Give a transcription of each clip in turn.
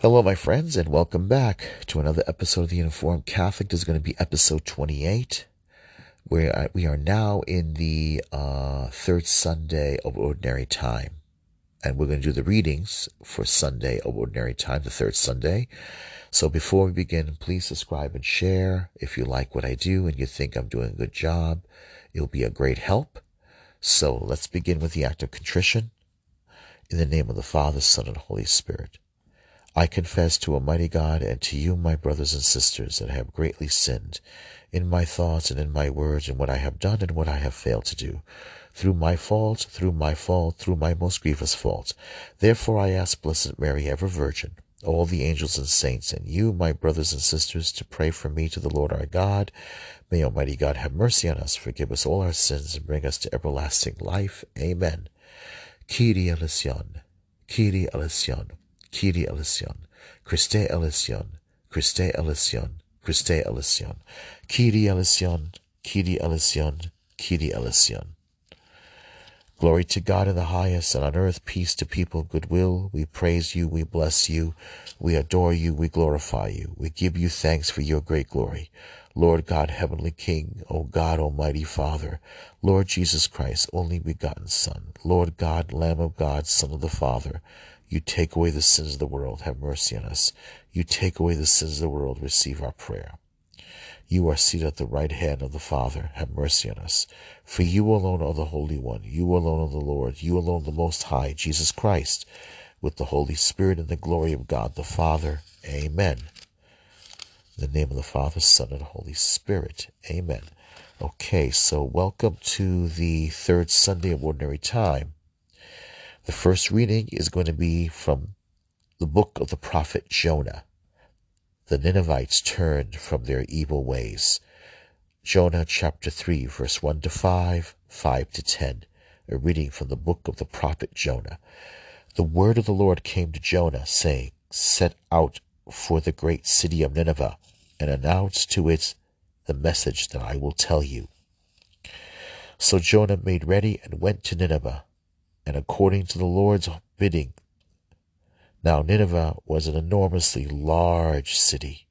Hello, my friends, and welcome back to another episode of The Informed Catholic. This is going to be episode 28, where we are now in the uh, third Sunday of Ordinary Time. And we're going to do the readings for Sunday of Ordinary Time, the third Sunday. So before we begin, please subscribe and share. If you like what I do and you think I'm doing a good job, it'll be a great help. So let's begin with the act of contrition. In the name of the Father, Son, and Holy Spirit. I confess to Almighty God and to you, my brothers and sisters, that I have greatly sinned in my thoughts and in my words, in what I have done and what I have failed to do, through my fault, through my fault, through my most grievous fault. Therefore I ask Blessed Mary, ever Virgin, all the angels and saints, and you, my brothers and sisters, to pray for me to the Lord our God. May Almighty God have mercy on us, forgive us all our sins, and bring us to everlasting life. Amen. Kyrie eleison, Kyrie eleison. Kyrie eleison, Christe eleison, Christe eleison, Christe eleison, Kyrie eleison, Kyrie eleison, Kyrie eleison. Glory to God in the highest, and on earth peace to people goodwill. We praise you, we bless you, we adore you, we glorify you. We give you thanks for your great glory. Lord God, Heavenly King, O God, Almighty Father, Lord Jesus Christ, only begotten Son, Lord God, Lamb of God, Son of the Father, you take away the sins of the world, have mercy on us. You take away the sins of the world, receive our prayer. You are seated at the right hand of the Father, have mercy on us. For you alone are the Holy One, you alone are the Lord, you alone the Most High, Jesus Christ, with the Holy Spirit and the glory of God the Father. Amen. In the name of the Father, Son, and Holy Spirit. Amen. Okay, so welcome to the third Sunday of Ordinary Time. The first reading is going to be from the book of the prophet Jonah. The Ninevites turned from their evil ways. Jonah chapter 3, verse 1 to 5, 5 to 10. A reading from the book of the prophet Jonah. The word of the Lord came to Jonah, saying, Set out for the great city of Nineveh, and announce to it the message that I will tell you. So Jonah made ready and went to Nineveh and according to the Lord's bidding. Now, Nineveh was an enormously large city.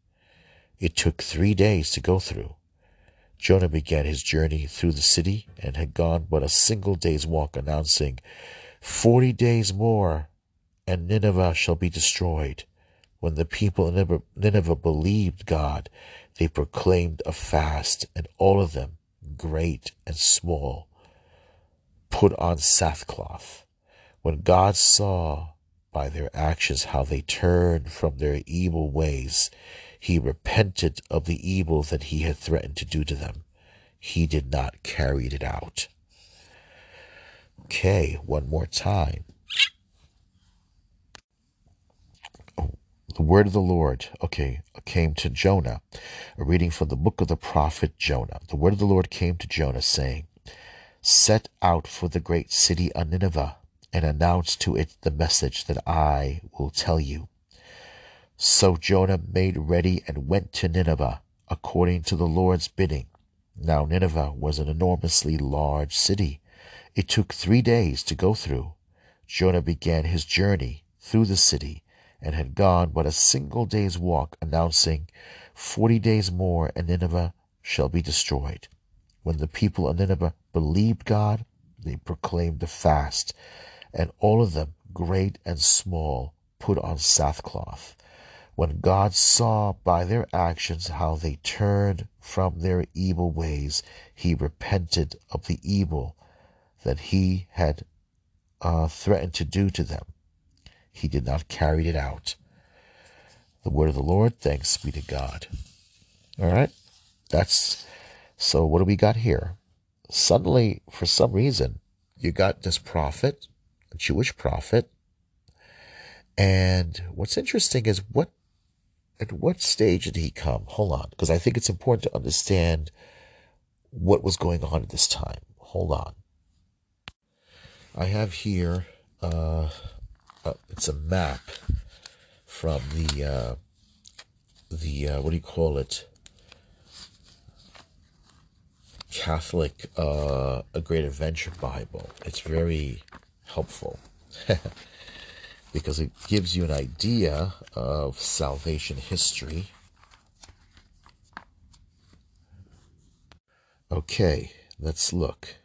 It took three days to go through. Jonah began his journey through the city and had gone but a single day's walk, announcing, Forty days more, and Nineveh shall be destroyed. When the people of Nineveh believed God, they proclaimed a fast, and all of them, great and small, put on sackcloth. When God saw by their actions how they turned from their evil ways, he repented of the evil that he had threatened to do to them. He did not carry it out. Okay, one more time. Oh, the word of the Lord, okay, came to Jonah. A reading from the book of the prophet Jonah. The word of the Lord came to Jonah, saying, set out for the great city of Nineveh and announce to it the message that I will tell you. So Jonah made ready and went to Nineveh according to the Lord's bidding. Now Nineveh was an enormously large city. It took three days to go through. Jonah began his journey through the city and had gone but a single day's walk, announcing, Forty days more and Nineveh shall be destroyed. When the people of Nineveh believed God, they proclaimed a fast, and all of them, great and small, put on sackcloth. When God saw by their actions how they turned from their evil ways, he repented of the evil that he had uh, threatened to do to them. He did not carry it out. The word of the Lord, thanks be to God. All right, that's so what do we got here? Suddenly, for some reason, you got this prophet, a Jewish prophet. And what's interesting is what at what stage did he come? Hold on, because I think it's important to understand what was going on at this time. Hold on. I have here, uh, uh it's a map from the, uh, the, uh, what do you call it? Catholic uh, A Great Adventure Bible. It's very helpful. because it gives you an idea of salvation history. Okay, let's look.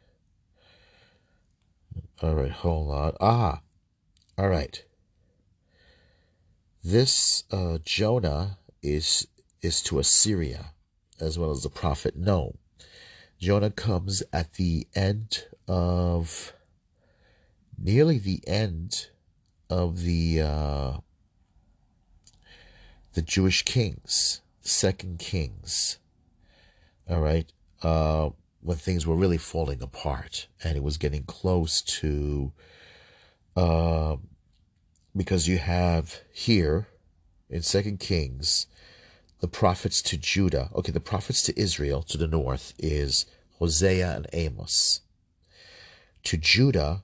All right, hold on. Ah, all right. This uh, Jonah is is to Assyria, as well as the prophet Nahum. Jonah comes at the end of nearly the end of the uh, the Jewish kings, Second Kings. All right, uh, when things were really falling apart, and it was getting close to, uh, because you have here in Second Kings, the prophets to Judah. Okay, the prophets to Israel to the north is Hosea and Amos. To Judah,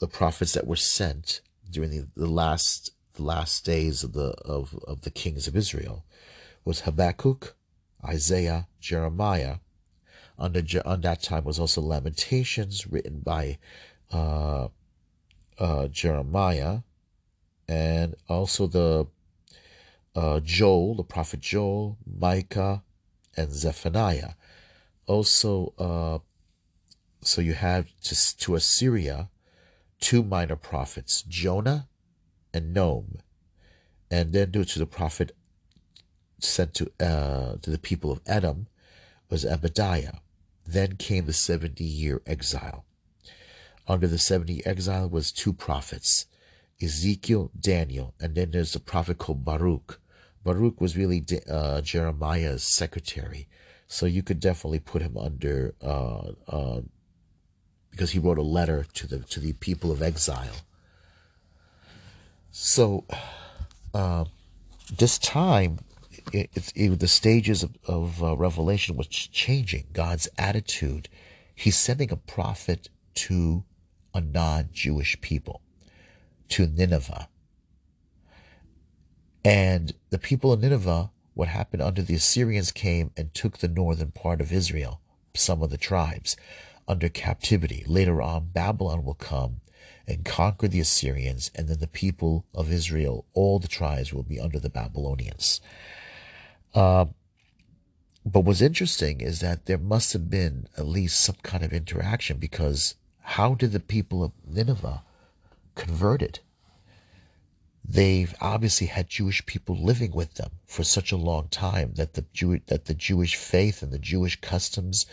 the prophets that were sent during the, the last the last days of the of, of the kings of Israel was Habakkuk, Isaiah, Jeremiah. Under on that time was also Lamentations written by uh, uh, Jeremiah, and also the uh, Joel, the prophet Joel, Micah, and Zephaniah. Also, uh, so you have to, to Assyria two minor prophets, Jonah and Nahum, and then due to the prophet sent to uh, to the people of Edom was Obadiah. Then came the seventy year exile. Under the seventy exile was two prophets, Ezekiel, Daniel, and then there's a prophet called Baruch. Baruch was really uh, Jeremiah's secretary, so you could definitely put him under uh, uh, because he wrote a letter to the to the people of exile. So, uh, this time, it, it, it, the stages of, of uh, Revelation was changing. God's attitude. He's sending a prophet to a non-Jewish people, to Nineveh, and the people of Nineveh. What happened under the Assyrians came and took the northern part of Israel, some of the tribes under captivity. Later on, Babylon will come and conquer the Assyrians, and then the people of Israel, all the tribes, will be under the Babylonians. Uh, but what's interesting is that there must have been at least some kind of interaction because how did the people of Nineveh converted? they've obviously had Jewish people living with them for such a long time that the Jew that the Jewish faith and the Jewish customs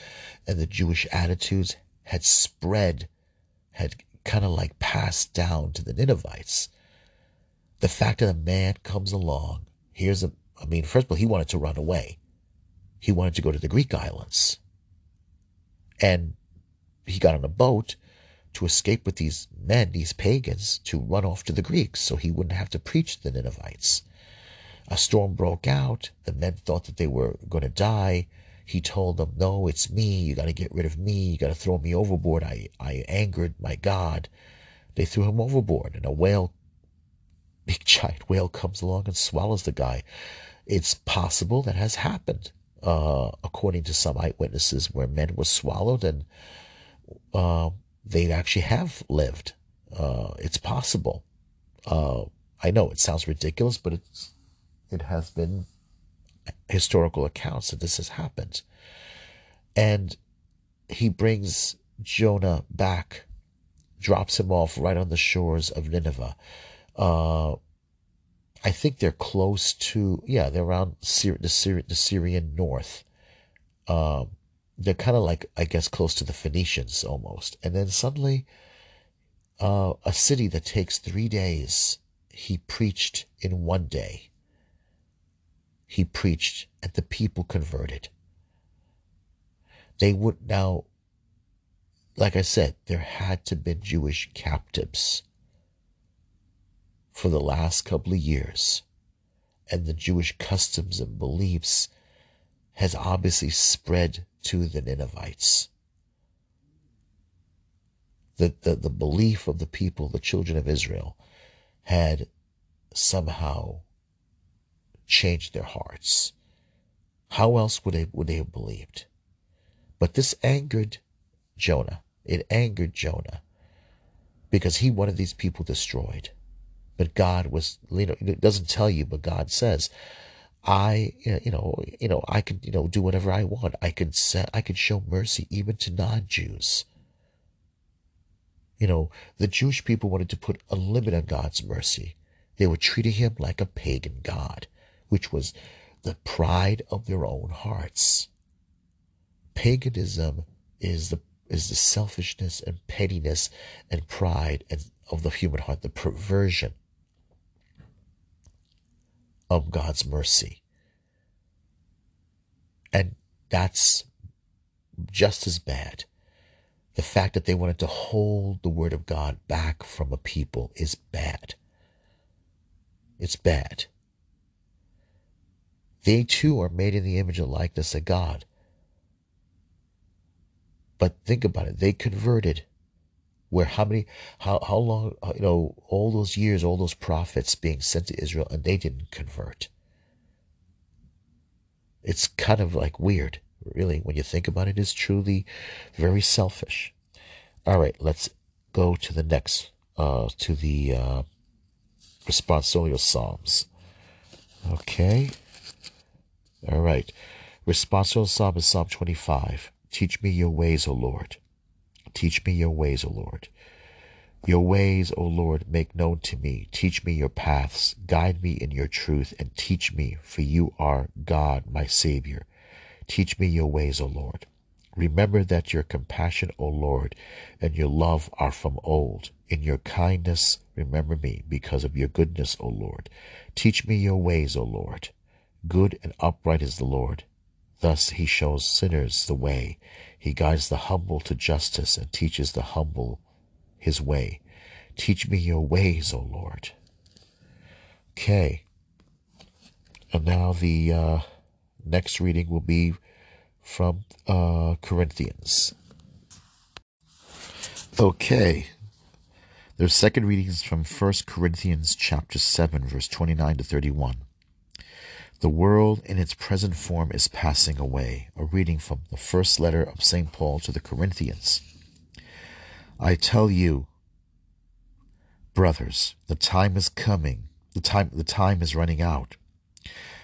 and the Jewish attitudes had spread, had kind of like passed down to the Ninevites. The fact that a man comes along, here's a I mean, first of all, he wanted to run away. He wanted to go to the Greek islands. And he got on a boat to escape with these men, these pagans, to run off to the Greeks so he wouldn't have to preach to the Ninevites. A storm broke out. The men thought that they were going to die. He told them, No, it's me. You got to get rid of me. You got to throw me overboard. I, I angered my God. They threw him overboard, and a whale, big giant whale, comes along and swallows the guy. It's possible that has happened, uh, according to some eyewitnesses, where men were swallowed and uh, they actually have lived. Uh, it's possible. Uh, I know it sounds ridiculous, but it's it has been historical accounts that this has happened. And he brings Jonah back, drops him off right on the shores of Nineveh. Uh, I think they're close to, yeah, they're around Syri- the, Syri- the Syrian north. Um, they're kind of like, I guess, close to the Phoenicians almost. And then suddenly, uh, a city that takes three days, he preached in one day. He preached, and the people converted. They would now, like I said, there had to be Jewish captives for the last couple of years. And the Jewish customs and beliefs has obviously spread to the Ninevites. The, the, the belief of the people, the children of Israel, had somehow changed their hearts. How else would they, would they have believed? But this angered Jonah. It angered Jonah because he wanted these people destroyed. But God was, you know, it doesn't tell you, but God says, I, you know, you know, I could, you know, do whatever I want. I could set, I could show mercy even to non-Jews. You know, the Jewish people wanted to put a limit on God's mercy. They were treating him like a pagan God, which was the pride of their own hearts. Paganism is the is the selfishness and pettiness and pride and of the human heart, the perversion of God's mercy. And that's just as bad. The fact that they wanted to hold the word of God back from a people is bad. It's bad. They too are made in the image and likeness of God. But think about it. They converted. Where how many, how, how long, uh, you know, all those years, all those prophets being sent to Israel and they didn't convert. It's kind of like weird, really, when you think about it. It's truly very selfish. All right, let's go to the next, uh, to the uh, responsorial psalms. Okay. All right. Responsorial psalm is Psalm 25. Teach me your ways, O Lord. Teach me your ways, O Lord. Your ways, O Lord, make known to me. Teach me your paths. Guide me in your truth and teach me, for you are God, my Savior. Teach me your ways, O Lord. Remember that your compassion, O Lord, and your love are from old. In your kindness, remember me because of your goodness, O Lord. Teach me your ways, O Lord. Good and upright is the Lord. Thus he shows sinners the way. He guides the humble to justice and teaches the humble his way. Teach me your ways, O Lord. Okay. And now the uh, next reading will be from uh, Corinthians. Okay. Their second reading is from 1 Corinthians chapter 7, verse 29 to 31. The world in its present form is passing away. A reading from the first letter of St. Paul to the Corinthians. I tell you, brothers, the time is coming, the time the time is running out.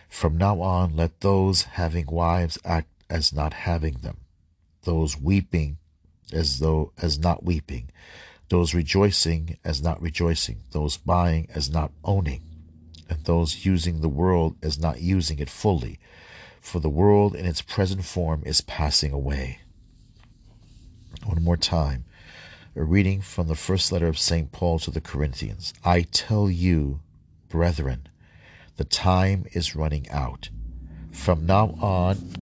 From now on let those having wives act as not having them, those weeping as though as not weeping, those rejoicing as not rejoicing, those buying as not owning and those using the world as not using it fully, for the world in its present form is passing away. One more time, a reading from the first letter of St. Paul to the Corinthians. I tell you, brethren, the time is running out. From now on,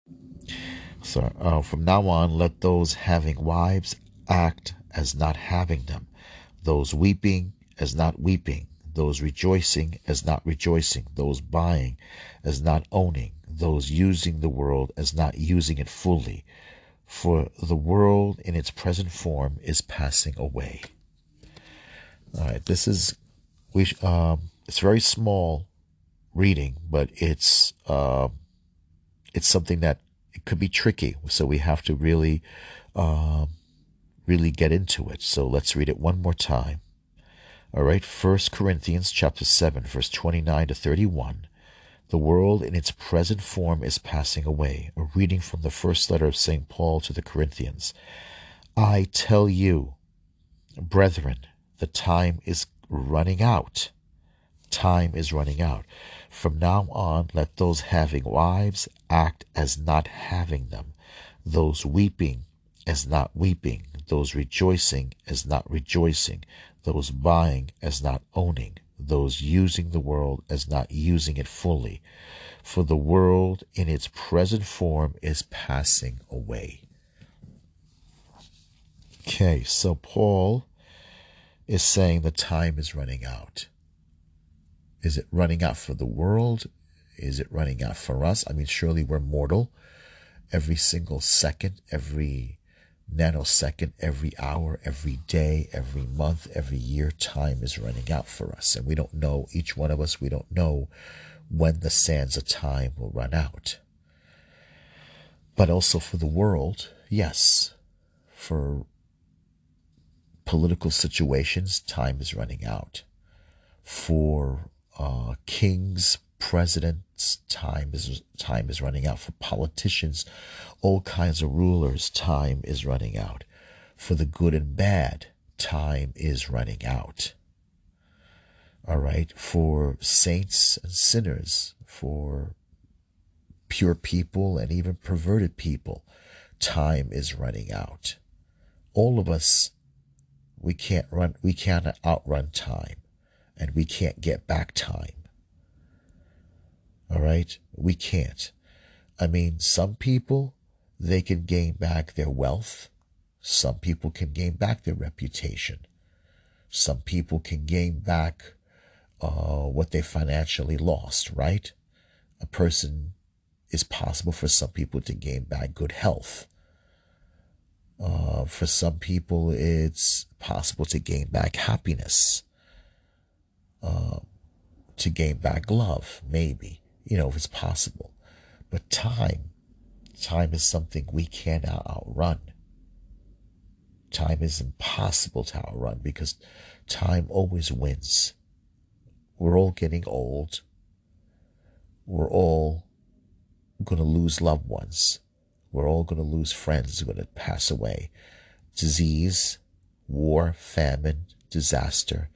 sorry, uh, from now on, let those having wives act as not having them, those weeping as not weeping, those rejoicing as not rejoicing, those buying as not owning, those using the world as not using it fully. For the world in its present form is passing away. All right, this is we um, it's very small reading, but it's uh, it's something that it could be tricky. So we have to really um, really get into it. So let's read it one more time. All right, First Corinthians chapter 7, verse 29 to 31. The world in its present form is passing away. A reading from the first letter of St. Paul to the Corinthians. I tell you, brethren, the time is running out. Time is running out. From now on, let those having wives act as not having them, those weeping as not weeping, those rejoicing as not rejoicing, those buying as not owning, those using the world as not using it fully. For the world in its present form is passing away. Okay, so Paul is saying the time is running out. Is it running out for the world? Is it running out for us? I mean, surely we're mortal. Every single second, every nanosecond, every hour, every day, every month, every year, time is running out for us. And we don't know, each one of us, we don't know when the sands of time will run out. But also for the world, yes, for political situations, time is running out. For uh, kings, presidents, time is time is running out. For politicians, all kinds of rulers, time is running out. For the good and bad, time is running out. All right, for saints and sinners, for pure people and even perverted people, time is running out. All of us, we can't run, we can't outrun time and we can't get back time. All right? We can't. I mean, some people, they can gain back their wealth. Some people can gain back their reputation. Some people can gain back uh, what they financially lost, right? A person is possible for some people to gain back good health. Uh, for some people, it's possible to gain back happiness, uh, to gain back love, maybe, you know, if it's possible. But time, time is something we cannot outrun. Time is impossible to outrun because time always wins. We're all getting old. We're all going to lose loved ones. We're all going to lose friends We're going to pass away. Disease, war, famine, disaster.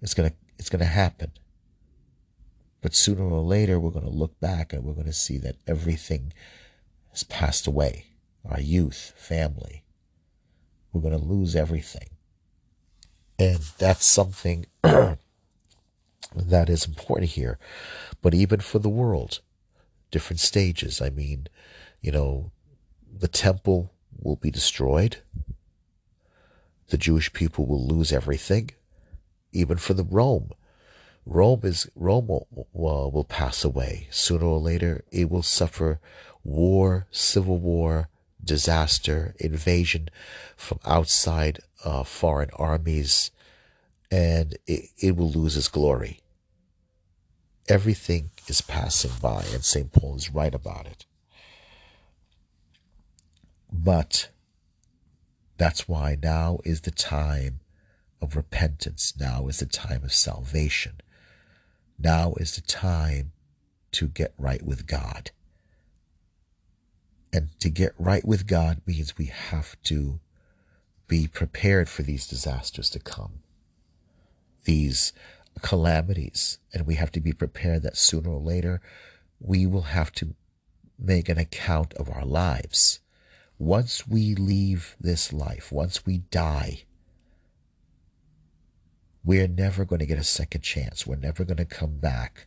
It's going to, it's going to happen. But sooner or later, we're going to look back and we're going to see that everything has passed away. Our youth, family. We're going to lose everything. And that's something that is important here. But even for the world, different stages. I mean, you know, the temple will be destroyed. The Jewish people will lose everything, even for the Rome. Rome is Rome will, will, will pass away sooner or later. It will suffer war, civil war, disaster, invasion from outside uh, foreign armies, and it, it will lose its glory. Everything is passing by, and St. Paul is right about it. But that's why now is the time of repentance. Now is the time of salvation. Now is the time to get right with God. And to get right with God means we have to be prepared for these disasters to come, these calamities. And we have to be prepared that sooner or later we will have to make an account of our lives. Once we leave this life, once we die, we're never going to get a second chance. We're never going to come back.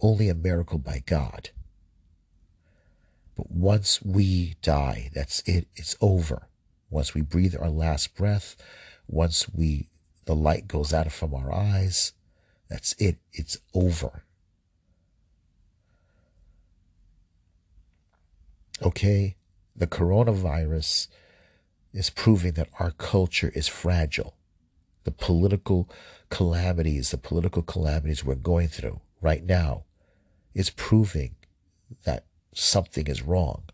Only a miracle by God. But once we die, that's it. It's over. Once we breathe our last breath, once we the light goes out from our eyes, that's it. It's over. Okay? The coronavirus is proving that our culture is fragile. The political calamities, the political calamities we're going through right now is proving that something is wrong.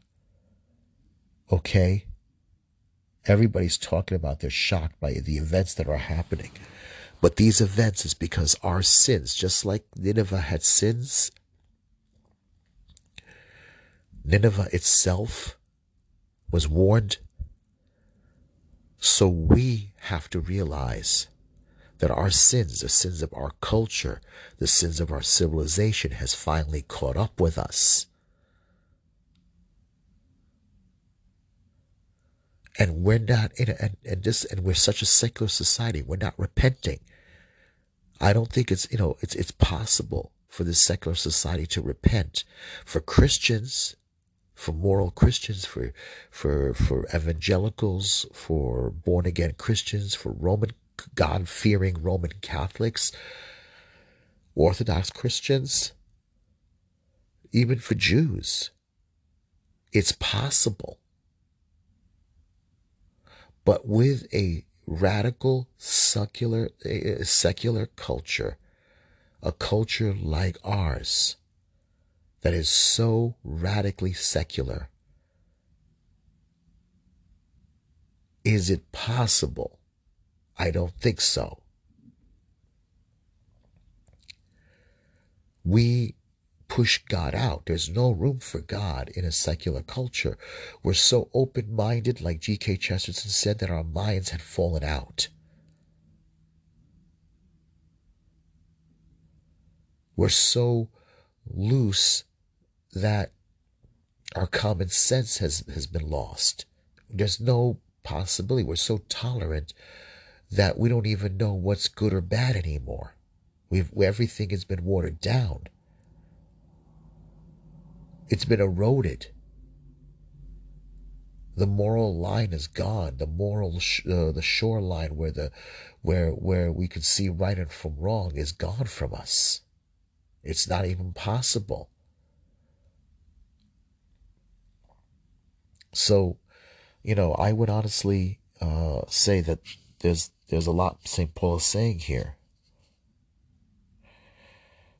Okay? Everybody's talking about they're shocked by the events that are happening. But these events is because our sins, just like Nineveh had sins, Nineveh itself was warned. So we have to realize that our sins, the sins of our culture, the sins of our civilization has finally caught up with us. and we're not in a, and, and this and we're such a secular society we're not repenting i don't think it's you know it's it's possible for this secular society to repent for christians for moral christians for for for evangelicals for born again christians for roman god fearing roman catholics orthodox christians even for jews. It's possible. But with a radical secular eh, eh, secular culture, a culture like ours that is so radically secular. Is it possible? I don't think so. We push God out. There's no room for God in a secular culture. We're so open minded, like G.K. Chesterton said, that our minds had fallen out. We're so loose that our common sense has, has been lost. There's no possibility. We're so tolerant that we don't even know what's good or bad anymore. We've, everything has been watered down. It's been eroded. The moral line is gone. The moral, sh- uh, the shoreline where the, where where we can see right and from wrong is gone from us. It's not even possible. So, you know, I would honestly uh, say that there's there's a lot St. Paul is saying here.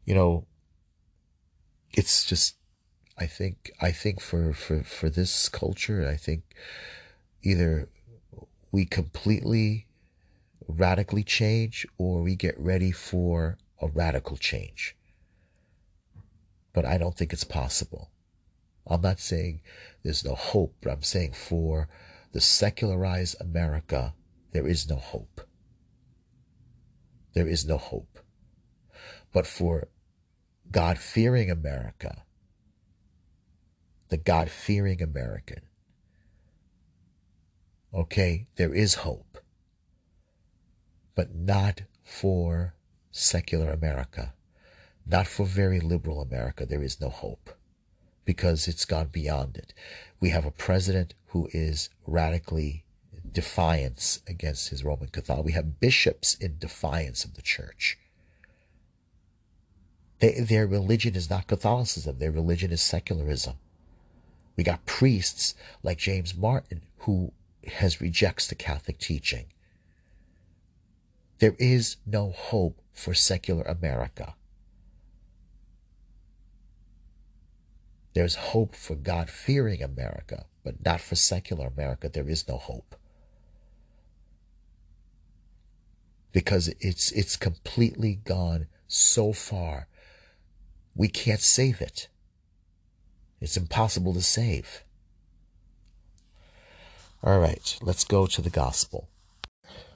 You know, it's just I think I think for for for this culture, I think either we completely radically change or we get ready for a radical change. But I don't think it's possible. I'm not saying there's no hope, but I'm saying for the secularized America, there is no hope. There is no hope. But for God fearing America, the God fearing American. Okay, there is hope, but not for secular America, not for very liberal America. There is no hope because it's gone beyond it. We have a president who is radically defiance against his Roman Catholic. We have bishops in defiance of the church. They, their religion is not Catholicism. Their religion is secularism. We got priests like James Martin who has rejects the Catholic teaching. There is no hope for secular America. There's hope for God fearing America, but not for secular America. There is no hope. Because it's it's completely gone so far. We can't save it. It's impossible to save. All right, let's go to the gospel.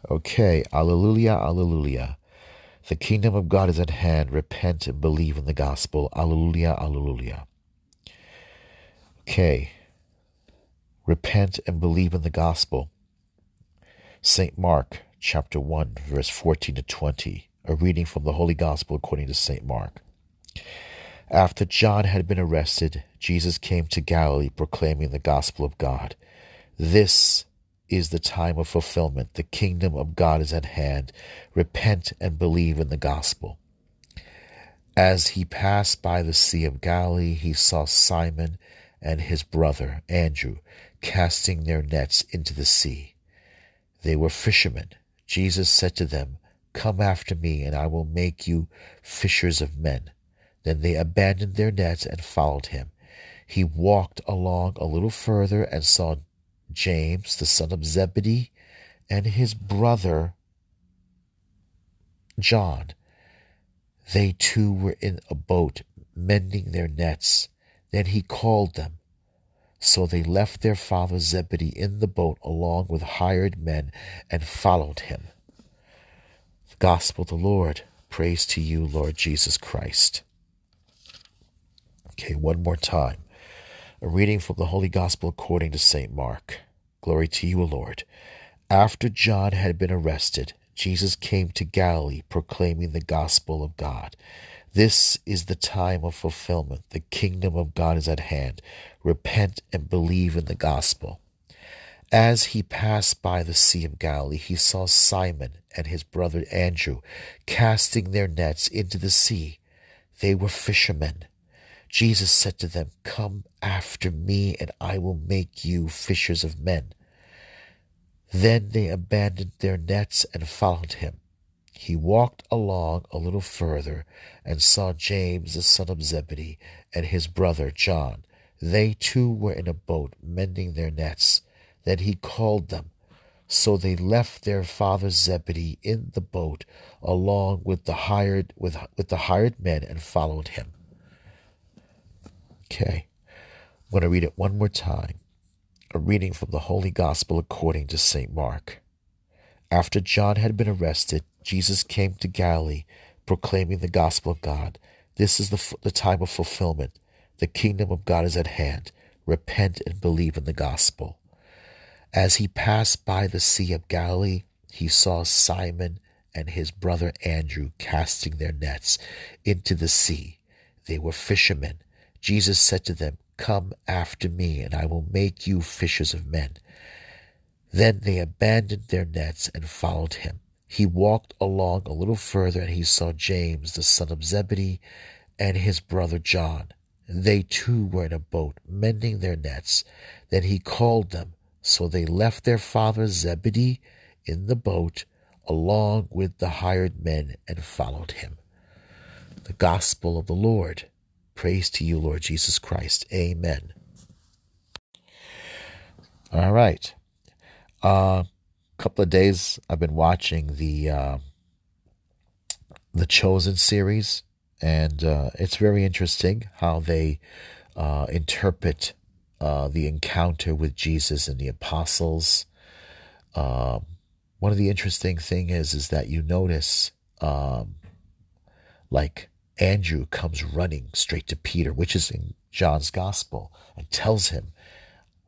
Okay, alleluia, alleluia. The kingdom of God is at hand. Repent and believe in the gospel. Alleluia, alleluia. Okay, repent and believe in the gospel. St. Mark chapter 1, verse 14 to 20. A reading from the Holy Gospel according to St. Mark. After John had been arrested, Jesus came to Galilee proclaiming the gospel of God. This is the time of fulfillment. The kingdom of God is at hand. Repent and believe in the gospel. As he passed by the Sea of Galilee, he saw Simon and his brother Andrew casting their nets into the sea. They were fishermen. Jesus said to them, Come after me, and I will make you fishers of men. Then they abandoned their nets and followed him. He walked along a little further and saw James, the son of Zebedee, and his brother John. They too were in a boat, mending their nets. Then he called them. So they left their father Zebedee in the boat along with hired men and followed him. The Gospel of the Lord. Praise to you, Lord Jesus Christ. Okay, one more time. A reading from the Holy Gospel according to St. Mark. Glory to you, Lord. After John had been arrested, Jesus came to Galilee proclaiming the gospel of God. This is the time of fulfillment. The kingdom of God is at hand. Repent and believe in the gospel. As he passed by the Sea of Galilee, he saw Simon and his brother Andrew casting their nets into the sea. They were fishermen. Jesus said to them, Come after me, and I will make you fishers of men. Then they abandoned their nets and followed him. He walked along a little further and saw James the son of Zebedee and his brother John. They too were in a boat mending their nets. Then he called them. So they left their father Zebedee in the boat along with the hired with, with the hired men and followed him. Okay. I'm going to read it one more time. A reading from the Holy Gospel according to St. Mark. After John had been arrested, Jesus came to Galilee proclaiming the gospel of God. This is the, the time of fulfillment. The kingdom of God is at hand. Repent and believe in the gospel. As he passed by the Sea of Galilee, he saw Simon and his brother Andrew casting their nets into the sea. They were fishermen. Jesus said to them, Come after me, and I will make you fishers of men. Then they abandoned their nets and followed him. He walked along a little further, and he saw James, the son of Zebedee, and his brother John. They too were in a boat, mending their nets. Then he called them. So they left their father Zebedee in the boat along with the hired men and followed him. The Gospel of the Lord. Praise to you, Lord Jesus Christ. Amen. All right. A uh, couple of days I've been watching the uh, the Chosen series, and uh, it's very interesting how they uh, interpret uh, the encounter with Jesus and the apostles. Um, one of the interesting thing is is that you notice, um, like Andrew comes running straight to Peter, which is in John's gospel, and tells him,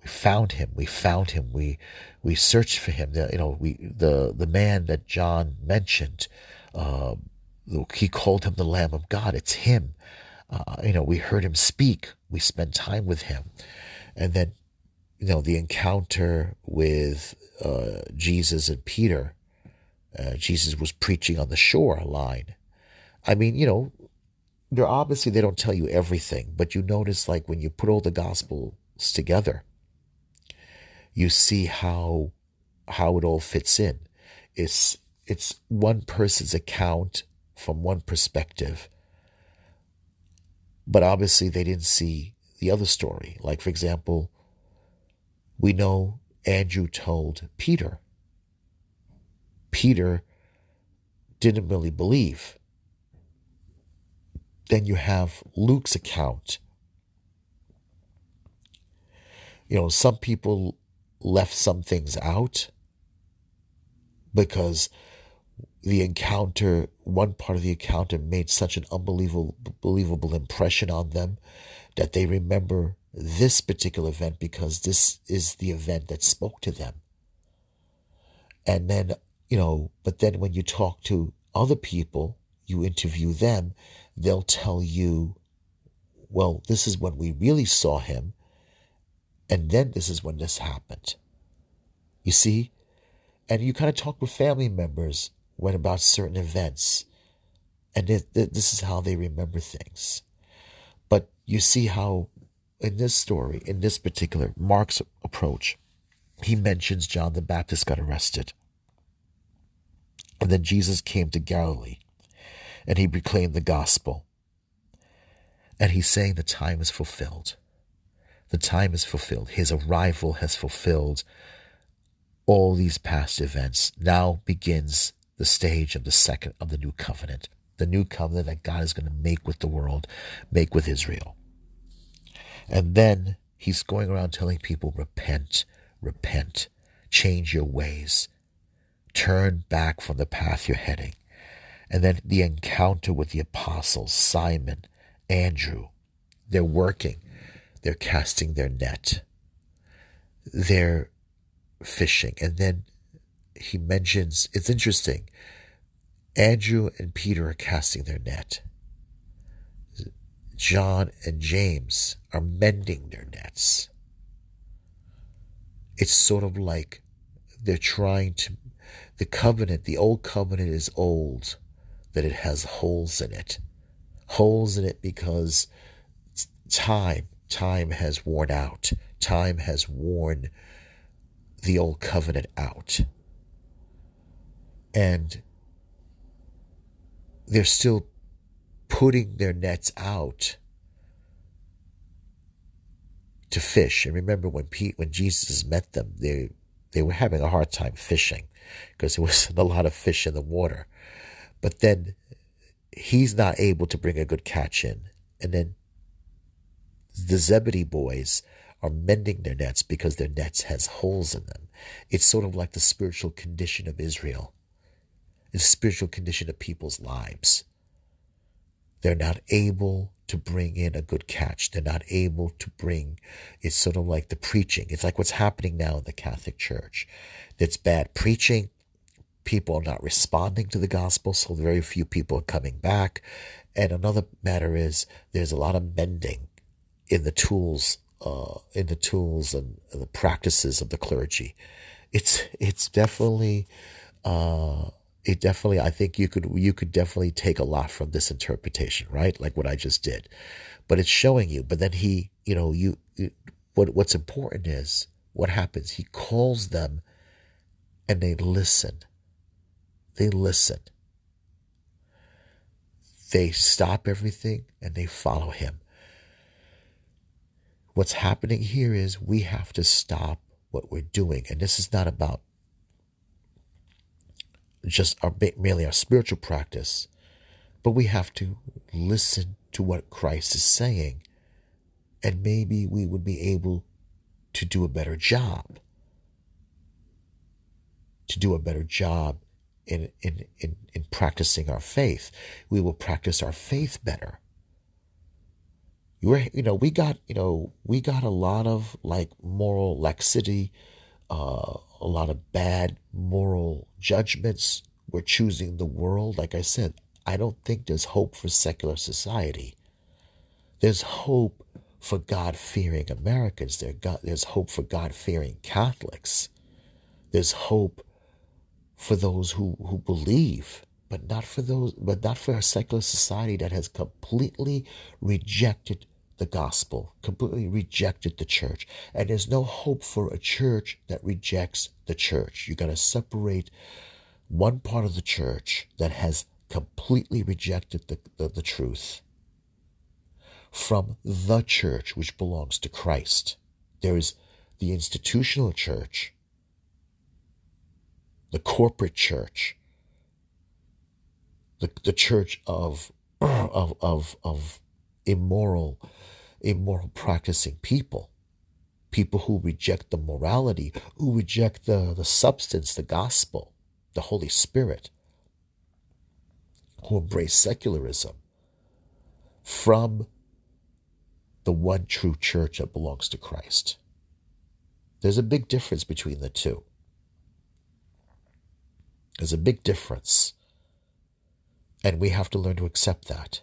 "We found him. We found him. We we searched for him. The, you know, we the the man that John mentioned." Uh, he called him the Lamb of God. It's him. Uh, you know, we heard him speak. We spent time with him. And then, you know, the encounter with uh, Jesus and Peter, uh, Jesus was preaching on the shore line. I mean, you know, they're obviously they don't tell you everything, but you notice like when you put all the gospels together, you see how how it all fits in. It's it's one person's account from one perspective, but obviously they didn't see the other story. Like, for example, we know Andrew told Peter. Peter didn't really believe. Then you have Luke's account. You know, some people left some things out because the encounter, one part of the encounter made such an unbelievable believable impression on them that they remember this particular event because this is the event that spoke to them. And then, you know, but then when you talk to other people, you interview them, they'll tell you, well, this is when we really saw him. And then this is when this happened. You see? And you kind of talk with family members when about certain events. And this is how they remember things. But you see how, in this story, in this particular Mark's approach, he mentions John the Baptist got arrested. And then Jesus came to Galilee and he proclaimed the gospel. And he's saying the time is fulfilled. The time is fulfilled. His arrival has fulfilled all these past events. Now begins the stage of the second of the new covenant the new covenant that God is going to make with the world, make with Israel. And then he's going around telling people, repent, repent, change your ways, turn back from the path you're heading. And then the encounter with the apostles, Simon, Andrew, they're working, they're casting their net, they're fishing. And then he mentions, it's interesting, Andrew and Peter are casting their net. John and James are mending their nets. It's sort of like they're trying to, the covenant, the old covenant is old, that it has holes in it. Holes in it because time, time has worn out. Time has worn the old covenant out. And they're still putting their nets out to fish. And remember when Pete, when Jesus met them, they They were having a hard time fishing because there wasn't a lot of fish in the water. But then he's not able to bring a good catch in. And then the Zebedee boys are mending their nets because their nets has holes in them. It's sort of like the spiritual condition of Israel. The spiritual condition of people's lives. They're not able to bring in a good catch. They're not able to bring, it's sort of like the preaching. It's like what's happening now in the Catholic Church. It's bad preaching. People are not responding to the gospel, so very few people are coming back. And another matter is there's a lot of mending in the tools, uh, in the tools and the practices of the clergy. It's it's definitely uh, it definitely i think you could you could definitely take a lot from this interpretation right? Like what i just did. But it's showing you. But then he you know you, you what what's important is what happens. He calls them and they listen. They listen. They stop everything and they follow him what's happening here is we have to stop what we're doing and this is not about just our, merely our spiritual practice, but we have to listen to what Christ is saying, and maybe we would be able to do a better job. To do a better job in, in, in, in practicing our faith. We will practice our faith better. You you know, we got, you know, we got a lot of like moral laxity, uh, a lot of bad moral judgments. We're choosing the world. Like I said, I don't think there's hope for secular society. There's hope for God fearing Americans. There God, there's hope for God fearing Catholics. There's hope for those who, who believe, but not for those, but not for a secular society that has completely rejected the gospel, completely rejected the church. And there's no hope for a church that rejects the church. You got to separate one part of the church that has completely rejected the, the, the truth from the church which belongs to Christ. There is the institutional church, the corporate church, the, the church of, of, of, of immoral immoral practicing people, people who reject the morality, who reject the, the substance, the gospel, the Holy Spirit, who embrace secularism from the one true church that belongs to Christ. There's a big difference between the two. There's a big difference. And we have to learn to accept that.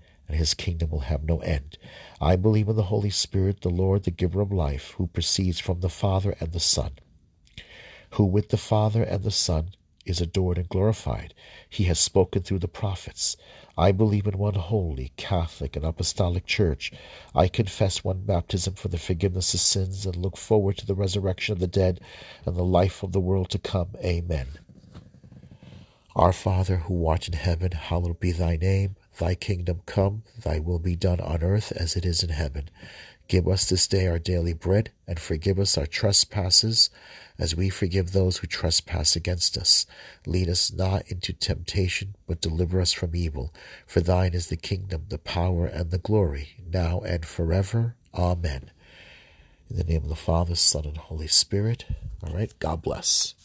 and his kingdom will have no end. I believe in the Holy Spirit, the Lord, the giver of life, who proceeds from the Father and the Son, who with the Father and the Son is adored and glorified. He has spoken through the prophets. I believe in one holy, Catholic, and Apostolic Church. I confess one baptism for the forgiveness of sins and look forward to the resurrection of the dead and the life of the world to come. Amen. Our Father, who art in heaven, hallowed be thy name. Thy kingdom come, thy will be done on earth as it is in heaven. Give us this day our daily bread, and forgive us our trespasses, as we forgive those who trespass against us. Lead us not into temptation, but deliver us from evil. For thine is the kingdom, the power, and the glory, now and forever. Amen. In the name of the Father, Son, and Holy Spirit. All right, God bless.